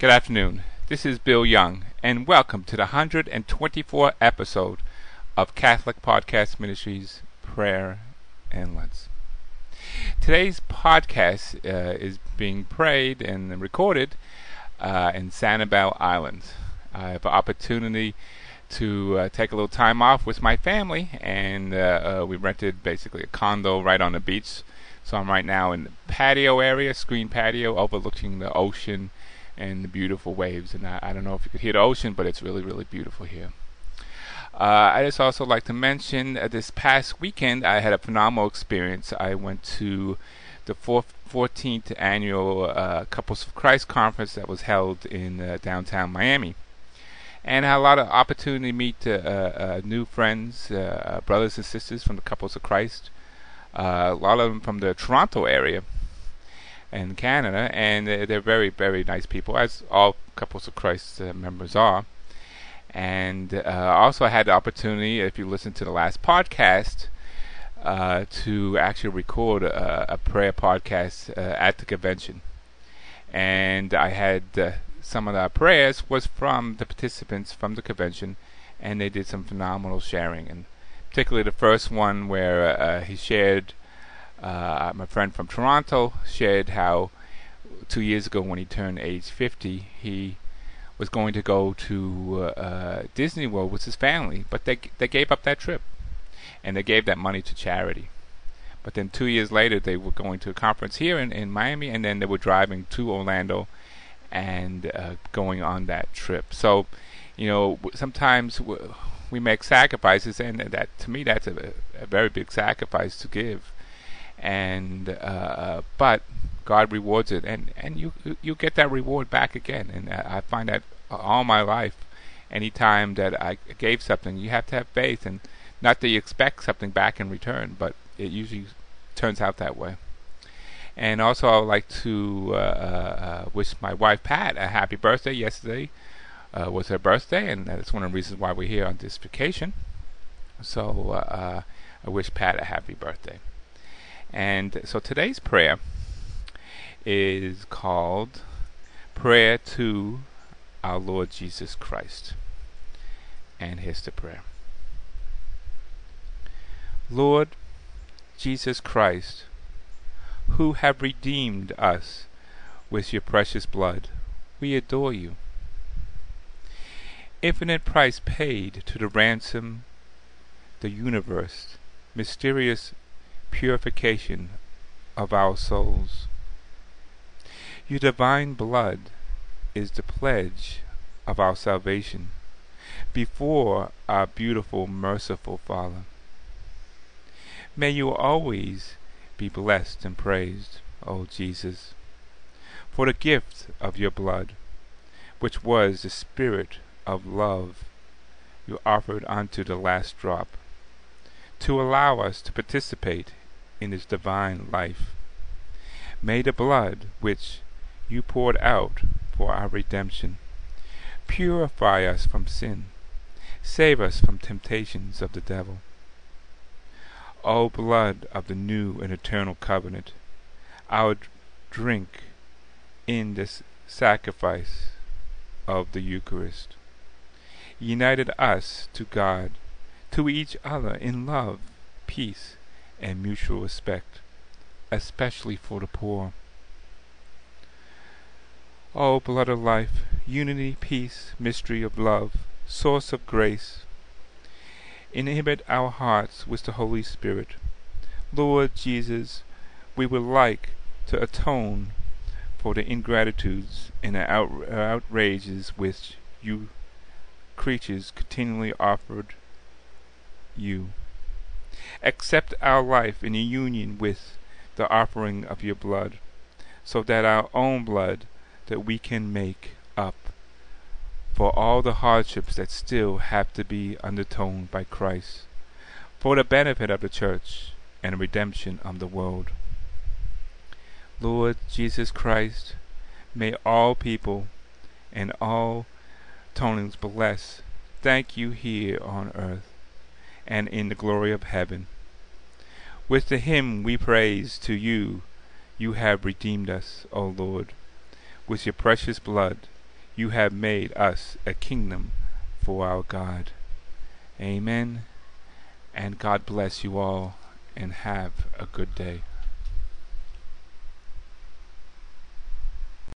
Good afternoon. This is Bill Young, and welcome to the 124th episode of Catholic Podcast Ministries Prayer and Lens. Today's podcast uh, is being prayed and recorded uh, in Sanibel Island. I have an opportunity to uh, take a little time off with my family, and uh, uh, we rented basically a condo right on the beach. So I'm right now in the patio area, screen patio, overlooking the ocean and the beautiful waves. And I, I don't know if you could hear the ocean, but it's really, really beautiful here. Uh, I just also like to mention uh, this past weekend I had a phenomenal experience. I went to the fourth, 14th annual uh, Couples of Christ conference that was held in uh, downtown Miami. And I had a lot of opportunity to meet uh, uh, new friends, brothers and sisters from the Couples of Christ. a lot of them from the Toronto area in Canada, and they're very, very nice people, as all Couples of Christ members are. And uh, also, I had the opportunity, if you listen to the last podcast, uh, to actually record a, a prayer podcast uh, at the convention. And I had uh, some of the prayers was from the participants from the convention, and they did some phenomenal sharing. And particularly the first one where uh, he shared, uh, my friend from Toronto shared how two years ago when he turned age 50, he was going to go to uh, Disney World with his family, but they they gave up that trip and they gave that money to charity. But then two years later, they were going to a conference here in, in Miami, and then they were driving to Orlando and uh, going on that trip. So, you know, sometimes we make sacrifices, and that to me, that's a, a very big sacrifice to give. And uh, but God rewards it, and and you you get that reward back again. And I find that all my life, any time that I gave something, you have to have faith and not that you expect something back in return, but it usually turns out that way. And also, I would like to uh, uh, wish my wife Pat a happy birthday. Yesterday uh, was her birthday, and that's one of the reasons why we're here on this vacation. So uh, uh, I wish Pat a happy birthday. And so today's prayer is called Prayer to Our Lord Jesus Christ. And here's the prayer. Lord Jesus Christ, who have redeemed us with your precious blood, we adore you. Infinite price paid to the ransom, the universe, mysterious purification of our souls. Your divine blood is the pledge of our salvation before our beautiful, merciful Father. May you always be blessed and praised, O Jesus, for the gift of your blood, which was the spirit of love you offered unto the last drop, to allow us to participate in His divine life. May the blood which you poured out for our redemption purify us from sin, save us from temptations of the devil O blood of the new and eternal covenant, our drink in this sacrifice of the Eucharist, united us to God, to each other in love, peace, and mutual respect, especially for the poor. Oh, o blood of life, unity, peace, mystery of love, source of grace, Inhibit our hearts with the Holy Spirit. Lord Jesus, we would like to atone for the ingratitudes and the out outrages which you creatures continually offered you. Accept our life in union with the offering of your blood, so that our own blood that we can make up for all the hardships that still have to be undertoned by Christ, for the benefit of the church and redemption of the world. Lord Jesus Christ, may all people and all tongues bless, thank you here on earth and in the glory of heaven. With the hymn we praise to you, you have redeemed us, O Lord, with your precious blood you have made us a kingdom for our God. Amen. And God bless you all and have a good day.